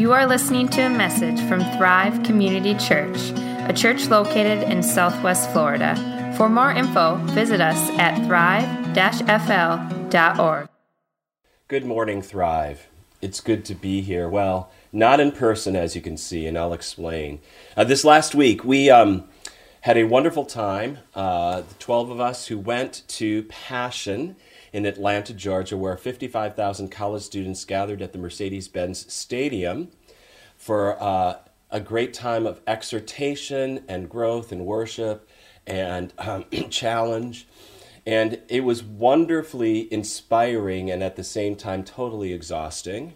You are listening to a message from Thrive Community Church, a church located in Southwest Florida. For more info, visit us at thrive-fl.org. Good morning, Thrive. It's good to be here. Well, not in person, as you can see, and I'll explain. Uh, this last week, we um, had a wonderful time. Uh, the 12 of us who went to Passion in Atlanta, Georgia, where 55,000 college students gathered at the Mercedes Benz Stadium for uh, a great time of exhortation and growth and worship and um, challenge. And it was wonderfully inspiring and at the same time totally exhausting.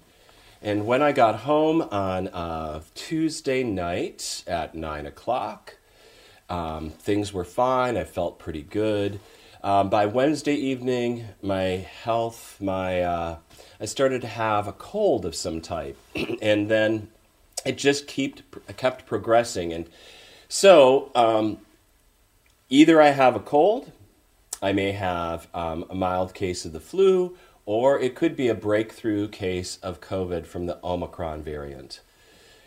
And when I got home on uh, Tuesday night at 9 o'clock, um, things were fine. I felt pretty good. Um, by Wednesday evening, my health, my uh, I started to have a cold of some type, and then it just kept kept progressing. And so, um, either I have a cold, I may have um, a mild case of the flu, or it could be a breakthrough case of COVID from the Omicron variant.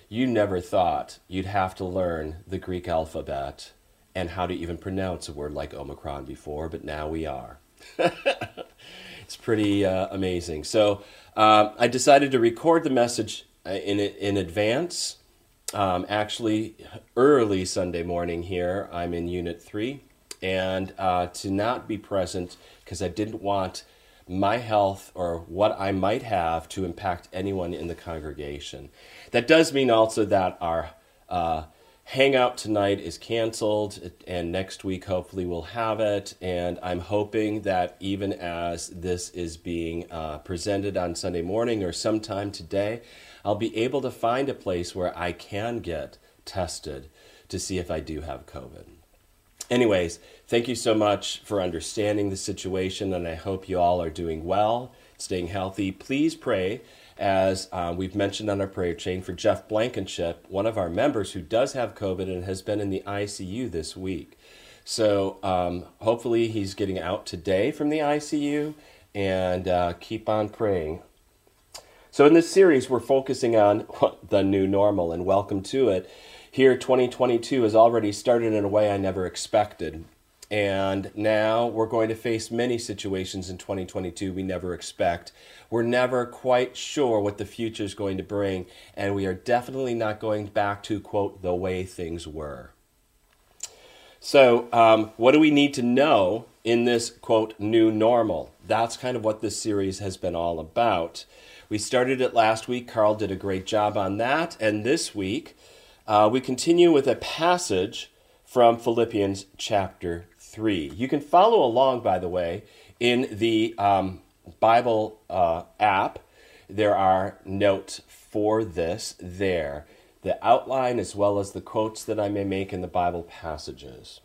You never thought you'd have to learn the Greek alphabet and how to even pronounce a word like Omicron before, but now we are. it's pretty uh, amazing. So um, I decided to record the message uh, in, in advance. Um, actually, early Sunday morning here, I'm in Unit 3, and uh, to not be present because I didn't want my health or what I might have to impact anyone in the congregation. That does mean also that our uh, Hangout tonight is canceled, and next week hopefully we'll have it. And I'm hoping that even as this is being uh, presented on Sunday morning or sometime today, I'll be able to find a place where I can get tested to see if I do have COVID. Anyways, thank you so much for understanding the situation, and I hope you all are doing well, staying healthy. Please pray as uh, we've mentioned on our prayer chain for Jeff Blankenship, one of our members who does have COVID and has been in the ICU this week. So um, hopefully he's getting out today from the ICU and uh, keep on praying. So in this series, we're focusing on the new normal and welcome to it. Here, 2022 has already started in a way I never expected. And now we're going to face many situations in 2022 we never expect. We're never quite sure what the future is going to bring, and we are definitely not going back to, quote, the way things were. So, um, what do we need to know in this, quote, new normal? That's kind of what this series has been all about. We started it last week. Carl did a great job on that. And this week, uh, we continue with a passage from Philippians chapter 3. You can follow along, by the way, in the um, Bible uh, app. There are notes for this there, the outline as well as the quotes that I may make in the Bible passages.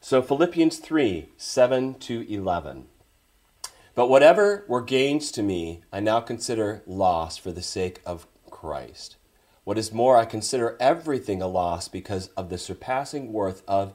So, Philippians 3 7 to 11. But whatever were gains to me, I now consider loss for the sake of Christ. What is more, I consider everything a loss because of the surpassing worth of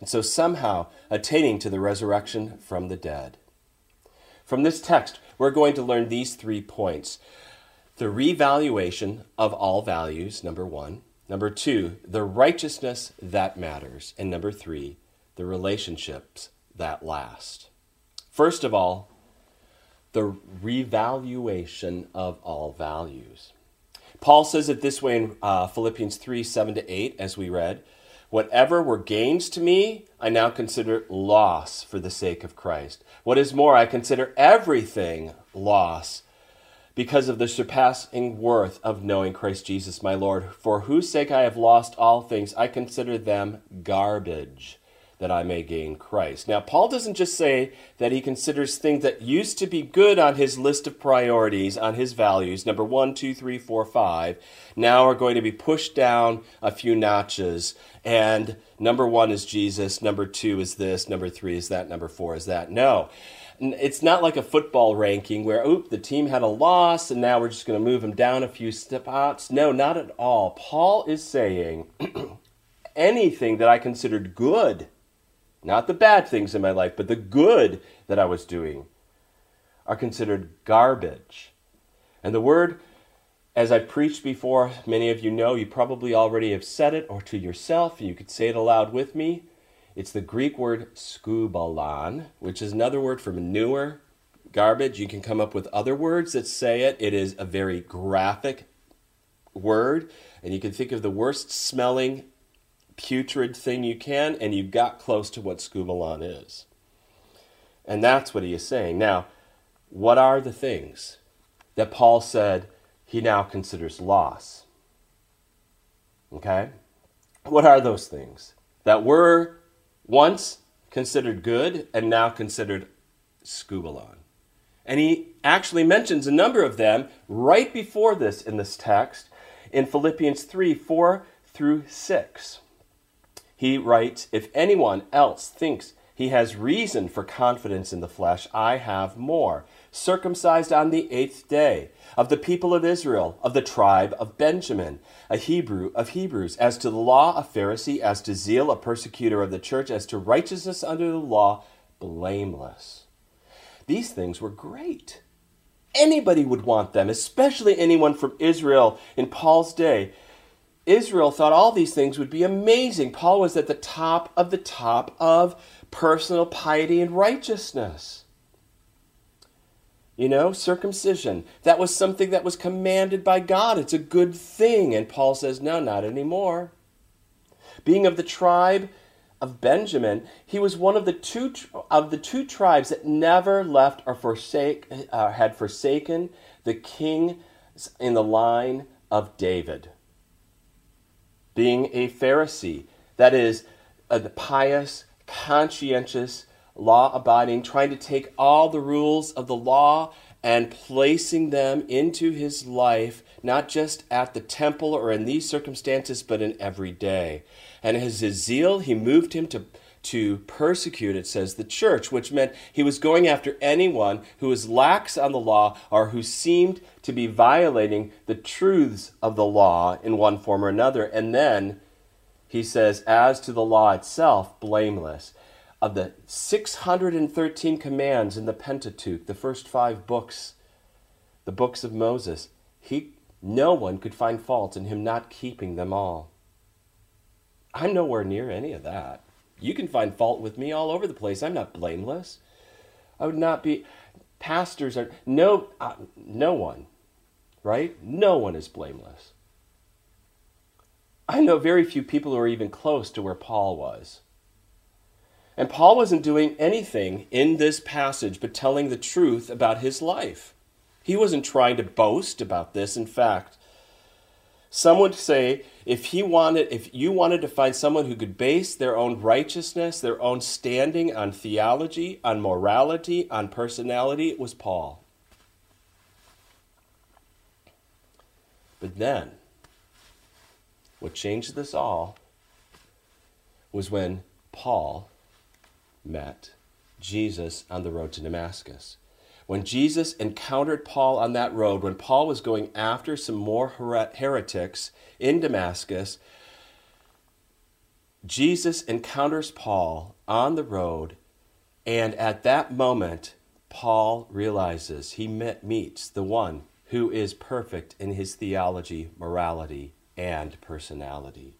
and so somehow attaining to the resurrection from the dead. From this text, we're going to learn these three points the revaluation of all values, number one. Number two, the righteousness that matters. And number three, the relationships that last. First of all, the revaluation of all values. Paul says it this way in uh, Philippians 3 7 to 8, as we read. Whatever were gains to me, I now consider loss for the sake of Christ. What is more, I consider everything loss because of the surpassing worth of knowing Christ Jesus my Lord, for whose sake I have lost all things. I consider them garbage, that I may gain Christ. Now, Paul doesn't just say that he considers things that used to be good on his list of priorities, on his values, number one, two, three, four, five, now are going to be pushed down a few notches. And number one is Jesus, number two is this, number three is that, number four is that. No. It's not like a football ranking where, oop, the team had a loss and now we're just going to move them down a few spots. No, not at all. Paul is saying anything that I considered good not the bad things in my life, but the good that I was doing, are considered garbage. And the word, as I preached before, many of you know, you probably already have said it or to yourself, and you could say it aloud with me. It's the Greek word skubalon, which is another word for manure, garbage. You can come up with other words that say it. It is a very graphic word, and you can think of the worst smelling putrid thing you can, and you got close to what skubalon is. And that's what he is saying. Now, what are the things that Paul said he now considers loss? Okay? What are those things that were once considered good and now considered skubalon? And he actually mentions a number of them right before this in this text in Philippians 3 4 through 6 he writes, If anyone else thinks he has reason for confidence in the flesh, I have more. Circumcised on the eighth day, of the people of Israel, of the tribe of Benjamin, a Hebrew of Hebrews, as to the law, a Pharisee, as to zeal, a persecutor of the church, as to righteousness under the law, blameless. These things were great. Anybody would want them, especially anyone from Israel in Paul's day. Israel thought all these things would be amazing. Paul was at the top of the top of personal piety and righteousness. You know, circumcision. That was something that was commanded by God. It's a good thing. And Paul says, no, not anymore. Being of the tribe of Benjamin, he was one of the two of the two tribes that never left or forsake uh, had forsaken the king in the line of David being a Pharisee. That is, a pious, conscientious, law abiding, trying to take all the rules of the law and placing them into his life, not just at the temple or in these circumstances, but in every day. And his zeal, he moved him to to persecute, it says, the church, which meant he was going after anyone who was lax on the law or who seemed to be violating the truths of the law in one form or another. And then he says, as to the law itself, blameless. Of the 613 commands in the Pentateuch, the first five books, the books of Moses, he, no one could find fault in him not keeping them all. I'm nowhere near any of that. You can find fault with me all over the place. I'm not blameless. I would not be. Pastors are no, uh, no one, right? No one is blameless. I know very few people who are even close to where Paul was. And Paul wasn't doing anything in this passage but telling the truth about his life. He wasn't trying to boast about this. In fact, some would say if he wanted if you wanted to find someone who could base their own righteousness, their own standing on theology, on morality, on personality, it was Paul. But then what changed this all was when Paul met Jesus on the road to Damascus. When Jesus encountered Paul on that road, when Paul was going after some more heretics in Damascus, Jesus encounters Paul on the road, and at that moment, Paul realizes he met, meets the one who is perfect in his theology, morality, and personality.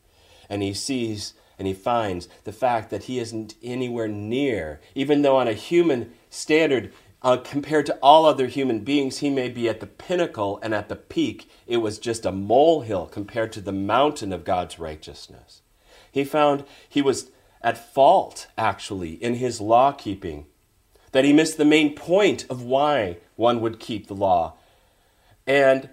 And he sees and he finds the fact that he isn't anywhere near, even though on a human standard, uh, compared to all other human beings, he may be at the pinnacle and at the peak. It was just a molehill compared to the mountain of God's righteousness. He found he was at fault, actually, in his law keeping, that he missed the main point of why one would keep the law. And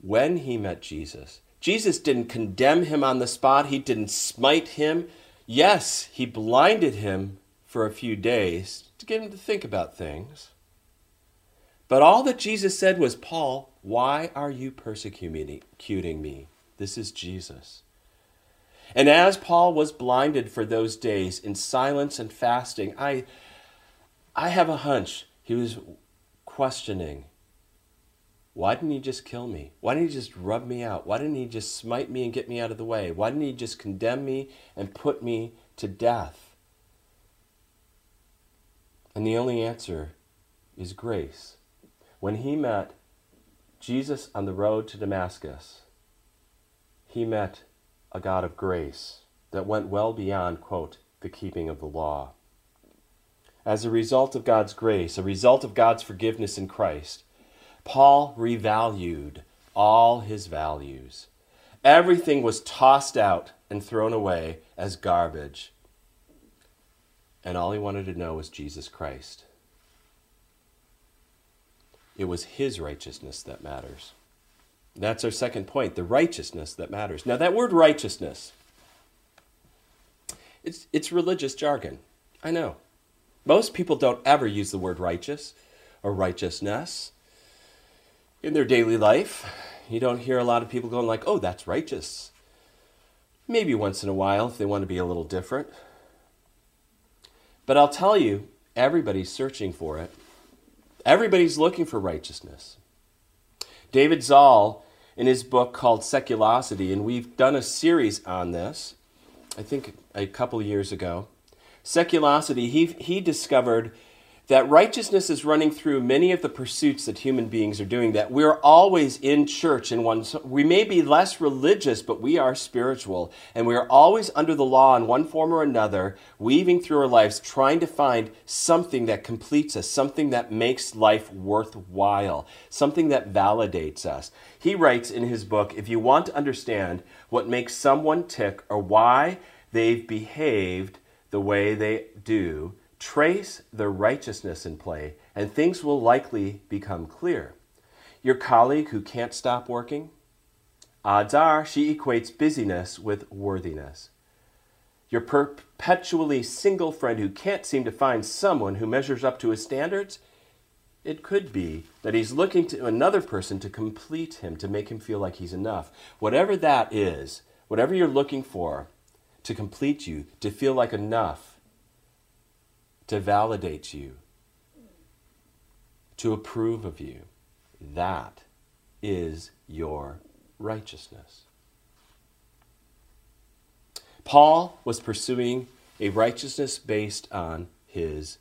when he met Jesus, Jesus didn't condemn him on the spot, he didn't smite him. Yes, he blinded him for a few days to get him to think about things. But all that Jesus said was, Paul, why are you persecuting me? This is Jesus. And as Paul was blinded for those days in silence and fasting, I, I have a hunch he was questioning why didn't he just kill me? Why didn't he just rub me out? Why didn't he just smite me and get me out of the way? Why didn't he just condemn me and put me to death? And the only answer is grace. When he met Jesus on the road to Damascus, he met a God of grace that went well beyond, quote, the keeping of the law. As a result of God's grace, a result of God's forgiveness in Christ, Paul revalued all his values. Everything was tossed out and thrown away as garbage. And all he wanted to know was Jesus Christ. It was his righteousness that matters. That's our second point the righteousness that matters. Now, that word righteousness, it's, it's religious jargon. I know. Most people don't ever use the word righteous or righteousness in their daily life. You don't hear a lot of people going like, "Oh, that's righteous." Maybe once in a while if they want to be a little different. But I'll tell you, everybody's searching for it. Everybody's looking for righteousness. David Zahl, in his book called Seculosity, and we've done a series on this, I think a couple years ago. Seculosity, he, he discovered that righteousness is running through many of the pursuits that human beings are doing that we're always in church in one we may be less religious but we are spiritual and we are always under the law in one form or another weaving through our lives trying to find something that completes us something that makes life worthwhile something that validates us. He writes in his book if you want to understand what makes someone tick or why they've behaved the way they do Trace the righteousness in play, and things will likely become clear. Your colleague who can't stop working? Odds are she equates busyness with worthiness. Your perpetually single friend who can't seem to find someone who measures up to his standards? It could be that he's looking to another person to complete him, to make him feel like he's enough. Whatever that is, whatever you're looking for to complete you, to feel like enough, to validate you, to approve of you. That is your righteousness. Paul was pursuing a righteousness based on his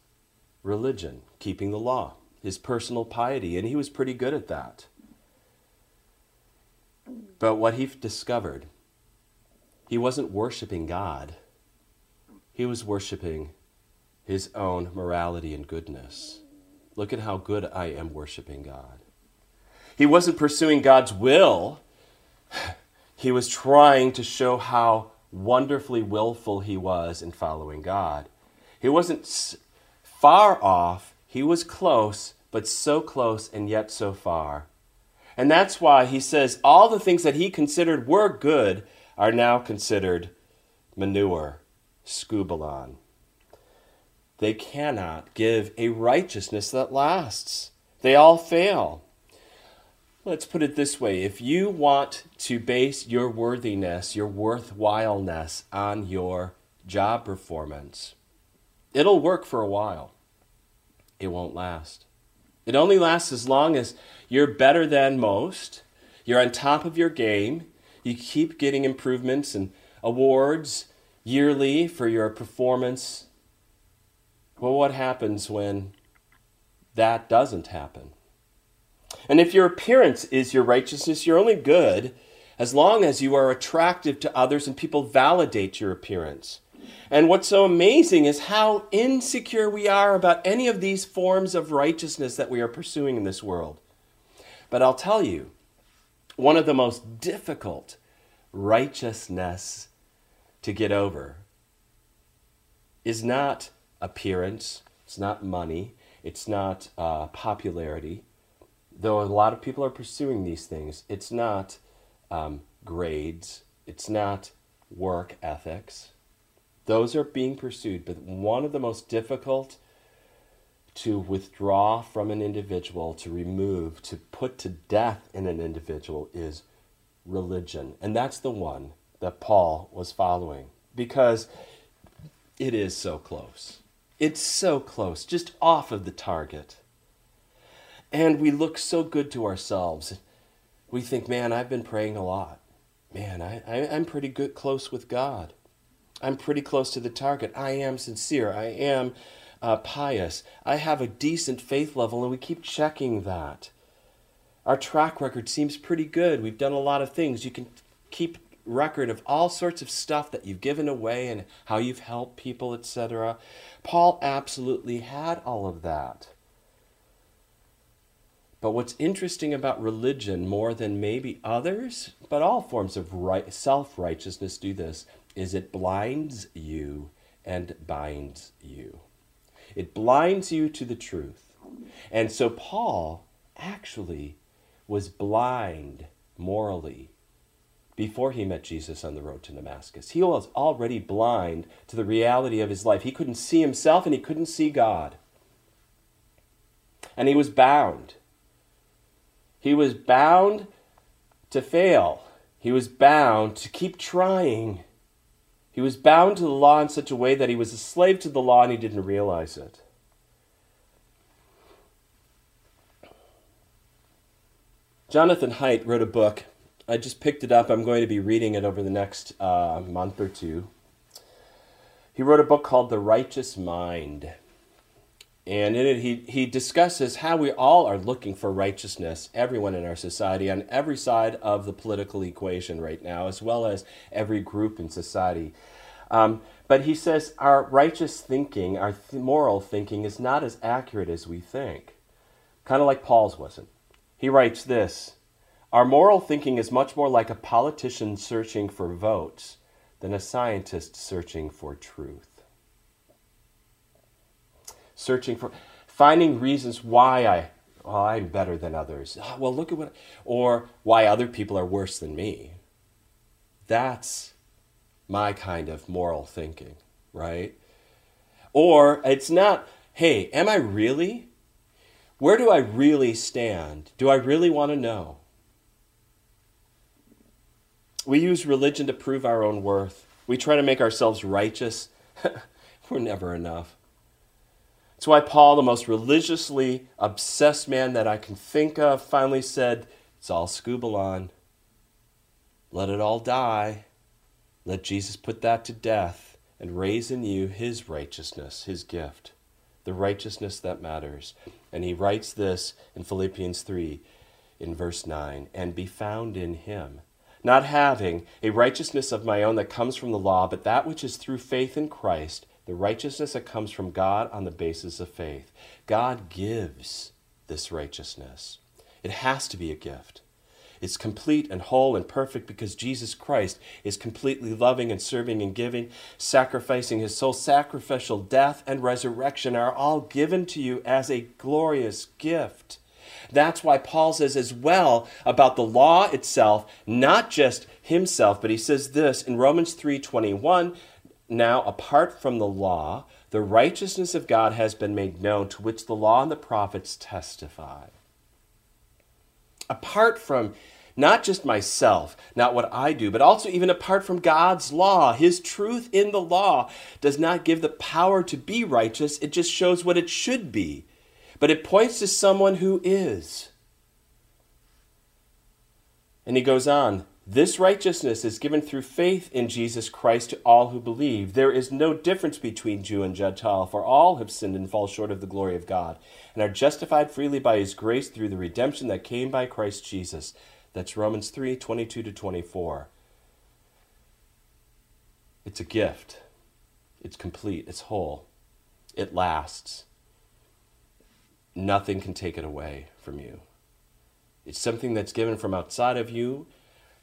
religion, keeping the law, his personal piety, and he was pretty good at that. But what he discovered, he wasn't worshiping God, he was worshiping his own morality and goodness. Look at how good I am worshiping God. He wasn't pursuing God's will, he was trying to show how wonderfully willful he was in following God. He wasn't far off, he was close, but so close and yet so far. And that's why he says all the things that he considered were good are now considered manure, skubalon. They cannot give a righteousness that lasts. They all fail. Let's put it this way if you want to base your worthiness, your worthwhileness on your job performance, it'll work for a while. It won't last. It only lasts as long as you're better than most, you're on top of your game, you keep getting improvements and awards yearly for your performance well, what happens when that doesn't happen? And if your appearance is your righteousness, you're only good as long as you are attractive to others and people validate your appearance. And what's so amazing is how insecure we are about any of these forms of righteousness that we are pursuing in this world. But I'll tell you, one of the most difficult righteousness to get over is not appearance, it's not money, it's not uh, popularity. Though a lot of people are pursuing these things, it's not um, grades, it's not work ethics. Those are being pursued, but one of the most difficult to withdraw from an individual, to remove, to put to death in an individual is religion. And that's the one that Paul was following because it is so close. It's so close, just off of the target. And we look so good to ourselves. We think, man, I've been praying a lot. Man, I, I, am pretty good, close with God. I'm pretty close to the target. I am sincere. I am uh, pious. I have a decent faith level, and we keep checking that. Our track record seems pretty good. We've done a lot of things. You can keep record of all sorts of stuff that you've given away and how you've helped people, etc. Paul absolutely had all of that. But what's interesting about religion more than maybe others, but all forms of right, self righteousness do this, is it blinds you and binds you. It blinds you to the truth. And so Paul actually was blind morally before he met Jesus on the road to Damascus. He was already blind to the reality of his life. He couldn't see himself and he couldn't see God. And he was bound. He was bound to fail. He was bound to keep trying. He was bound to the law in such a way that he was a slave to the law and he didn't realize it. Jonathan Haidt wrote a book. I just picked it up. I'm going to be reading it over the next uh, month or two. He wrote a book called The Righteous Mind. And in it, he, he discusses how we all are looking for righteousness, everyone in our society, on every side of the political equation right now, as well as every group in society. Um, but he says our righteous thinking, our th- moral thinking, is not as accurate as we think. Kind of like Paul's wasn't. He writes this Our moral thinking is much more like a politician searching for votes than a scientist searching for truth searching for, finding reasons why I, I'm better than others. Oh, well, look at what, or why other people are worse than me. That's my kind of moral thinking, right? Or it's not, hey, am I really? Where do I really stand? Do I really want to know? We use religion to prove our own worth. We try to make ourselves righteous. We're never enough. That's why Paul, the most religiously obsessed man that I can think of, finally said, It's all skubalon. Let it all die. Let Jesus put that to death and raise in you his righteousness, his gift, the righteousness that matters. And he writes this in Philippians 3 in verse 9 and be found in him, not having a righteousness of my own that comes from the law, but that which is through faith in Christ the righteousness that comes from God on the basis of faith. God gives this righteousness. It has to be a gift. It's complete and whole and perfect because Jesus Christ is completely loving and serving and giving, sacrificing his soul. Sacrificial death and resurrection are all given to you as a glorious gift. That's why Paul says as well about the law itself, not just himself, but he says this in Romans 3:21, now, apart from the law, the righteousness of God has been made known, to which the law and the prophets testify. Apart from not just myself, not what I do, but also even apart from God's law, His truth in the law does not give the power to be righteous, it just shows what it should be. But it points to someone who is. And he goes on this righteousness is given through faith in Jesus Christ to all who believe. There is no difference between Jew and Gentile, for all have sinned and fall short of the glory of God, and are justified freely by his grace through the redemption that came by Christ Jesus. That's Romans 3 22 to 24. It's a gift, it's complete, it's whole, it lasts. Nothing can take it away from you. It's something that's given from outside of you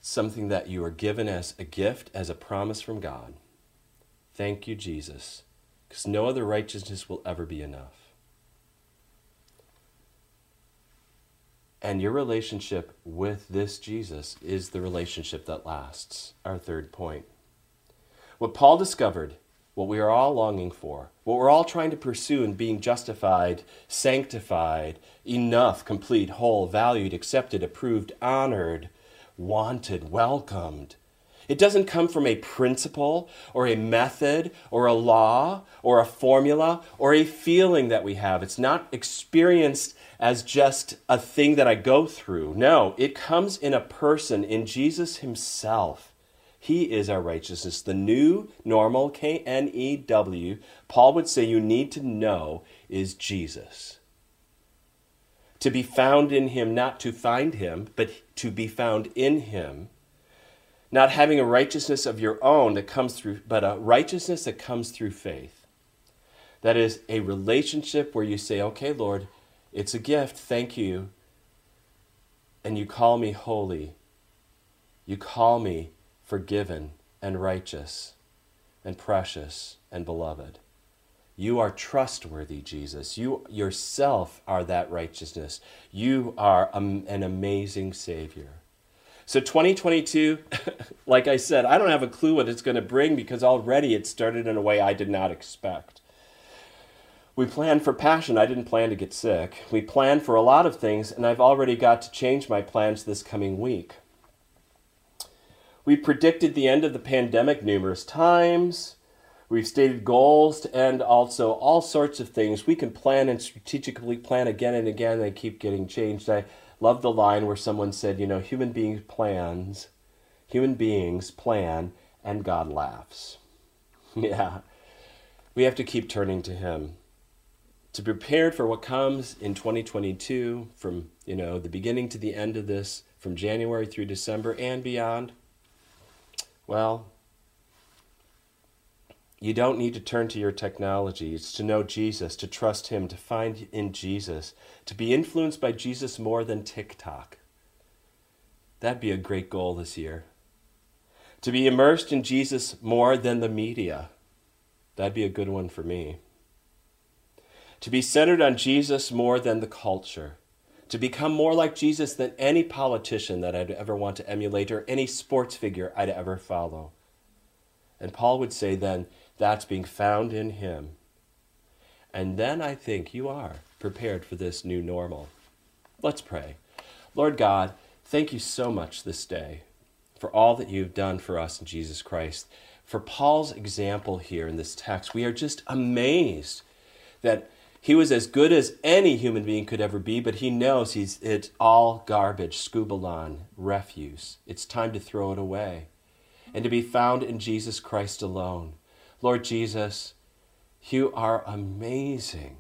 something that you are given as a gift, as a promise from God. Thank you, Jesus, because no other righteousness will ever be enough. And your relationship with this Jesus is the relationship that lasts. Our third point. What Paul discovered what we are all longing for, what we're all trying to pursue in being justified, sanctified, enough, complete, whole, valued, accepted, approved, honored, wanted, welcomed. It doesn't come from a principle or a method or a law or a formula or a feeling that we have. It's not experienced as just a thing that I go through. No, it comes in a person, in Jesus Himself. He is our righteousness. The new normal, K N E W, Paul would say you need to know is Jesus. To be found in Him, not to find Him, but to be found in Him. Not having a righteousness of your own that comes through, but a righteousness that comes through faith. That is a relationship where you say, okay, Lord, it's a gift, thank you. And you call me holy. You call me forgiven and righteous and precious and beloved. You are trustworthy, Jesus. You yourself are that righteousness. You are an amazing Savior. So, 2022, like I said, I don't have a clue what it's going to bring because already it started in a way I did not expect. We planned for passion. I didn't plan to get sick. We planned for a lot of things, and I've already got to change my plans this coming week. We predicted the end of the pandemic numerous times. We've stated goals and also all sorts of things. We can plan and strategically plan again and again. They keep getting changed. I love the line where someone said, you know, human beings plans, human beings plan, and God laughs. yeah. We have to keep turning to Him. To be prepared for what comes in 2022, from you know the beginning to the end of this, from January through December and beyond, well, you don't need to turn to your technology. It's to know Jesus, to trust Him, to find in Jesus, to be influenced by Jesus more than TikTok. That'd be a great goal this year. To be immersed in Jesus more than the media. That'd be a good one for me. To be centered on Jesus more than the culture to become more like Jesus than any politician that I'd ever want to emulate or any sports figure I'd ever follow. And Paul would say then, that's being found in him. And then I think you are prepared for this new normal. Let's pray. Lord God, thank you so much this day for all that you've done for us in Jesus Christ. For Paul's example here in this text, we are just amazed that he was as good as any human being could ever be, but he knows he's it's all garbage, skubalon, refuse. It's time to throw it away. And to be found in Jesus Christ alone. Lord Jesus, you are amazing.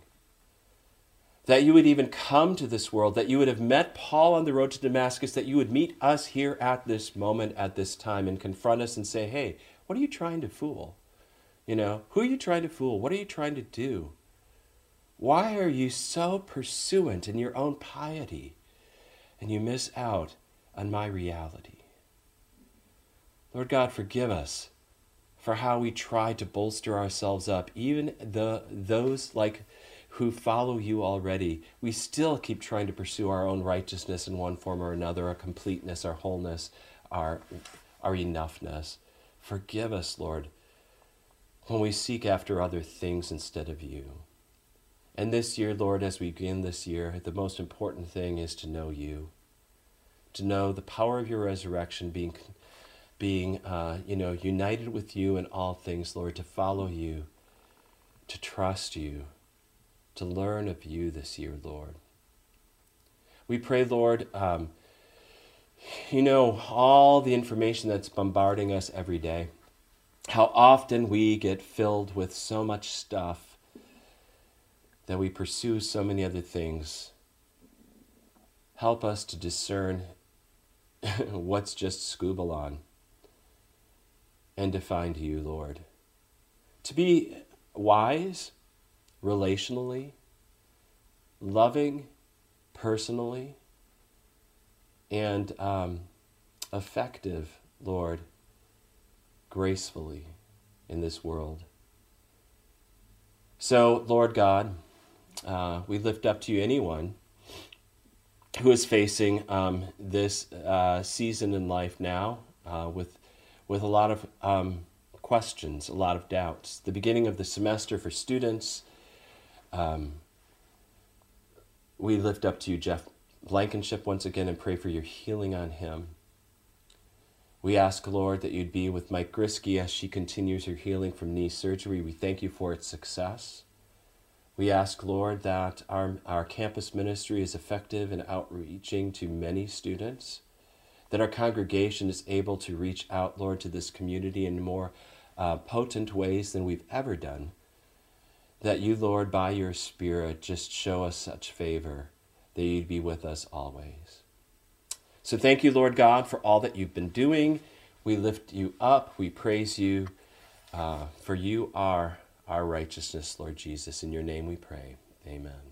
That you would even come to this world, that you would have met Paul on the road to Damascus, that you would meet us here at this moment, at this time, and confront us and say, hey, what are you trying to fool? You know, who are you trying to fool? What are you trying to do? Why are you so pursuant in your own piety and you miss out on my reality? Lord God, forgive us for how we try to bolster ourselves up, even the those like who follow you already. We still keep trying to pursue our own righteousness in one form or another, our completeness, our wholeness, our our enoughness. Forgive us, Lord, when we seek after other things instead of you. And this year, Lord, as we begin this year, the most important thing is to know you, to know the power of your resurrection, being, being uh, you know, united with you in all things, Lord, to follow you, to trust you, to learn of you this year, Lord. We pray, Lord, um, you know, all the information that's bombarding us every day, how often we get filled with so much stuff that we pursue so many other things. Help us to discern what's just skubalon and to find you, Lord. To be wise relationally, loving personally, and um, effective, Lord, gracefully in this world. So, Lord God, uh, we lift up to you anyone who is facing um, this uh, season in life now uh, with with a lot of um, questions, a lot of doubts. The beginning of the semester for students. Um, we lift up to you, Jeff Blankenship, once again and pray for your healing on him. We ask, Lord, that you'd be with Mike Grisky as she continues her healing from knee surgery. We thank you for its success. We ask, Lord, that our, our campus ministry is effective in outreaching to many students, that our congregation is able to reach out, Lord, to this community in more uh, potent ways than we've ever done. That you, Lord, by your Spirit, just show us such favor, that you'd be with us always. So thank you, Lord God, for all that you've been doing. We lift you up. We praise you, uh, for you are our righteousness, Lord Jesus. In your name we pray. Amen.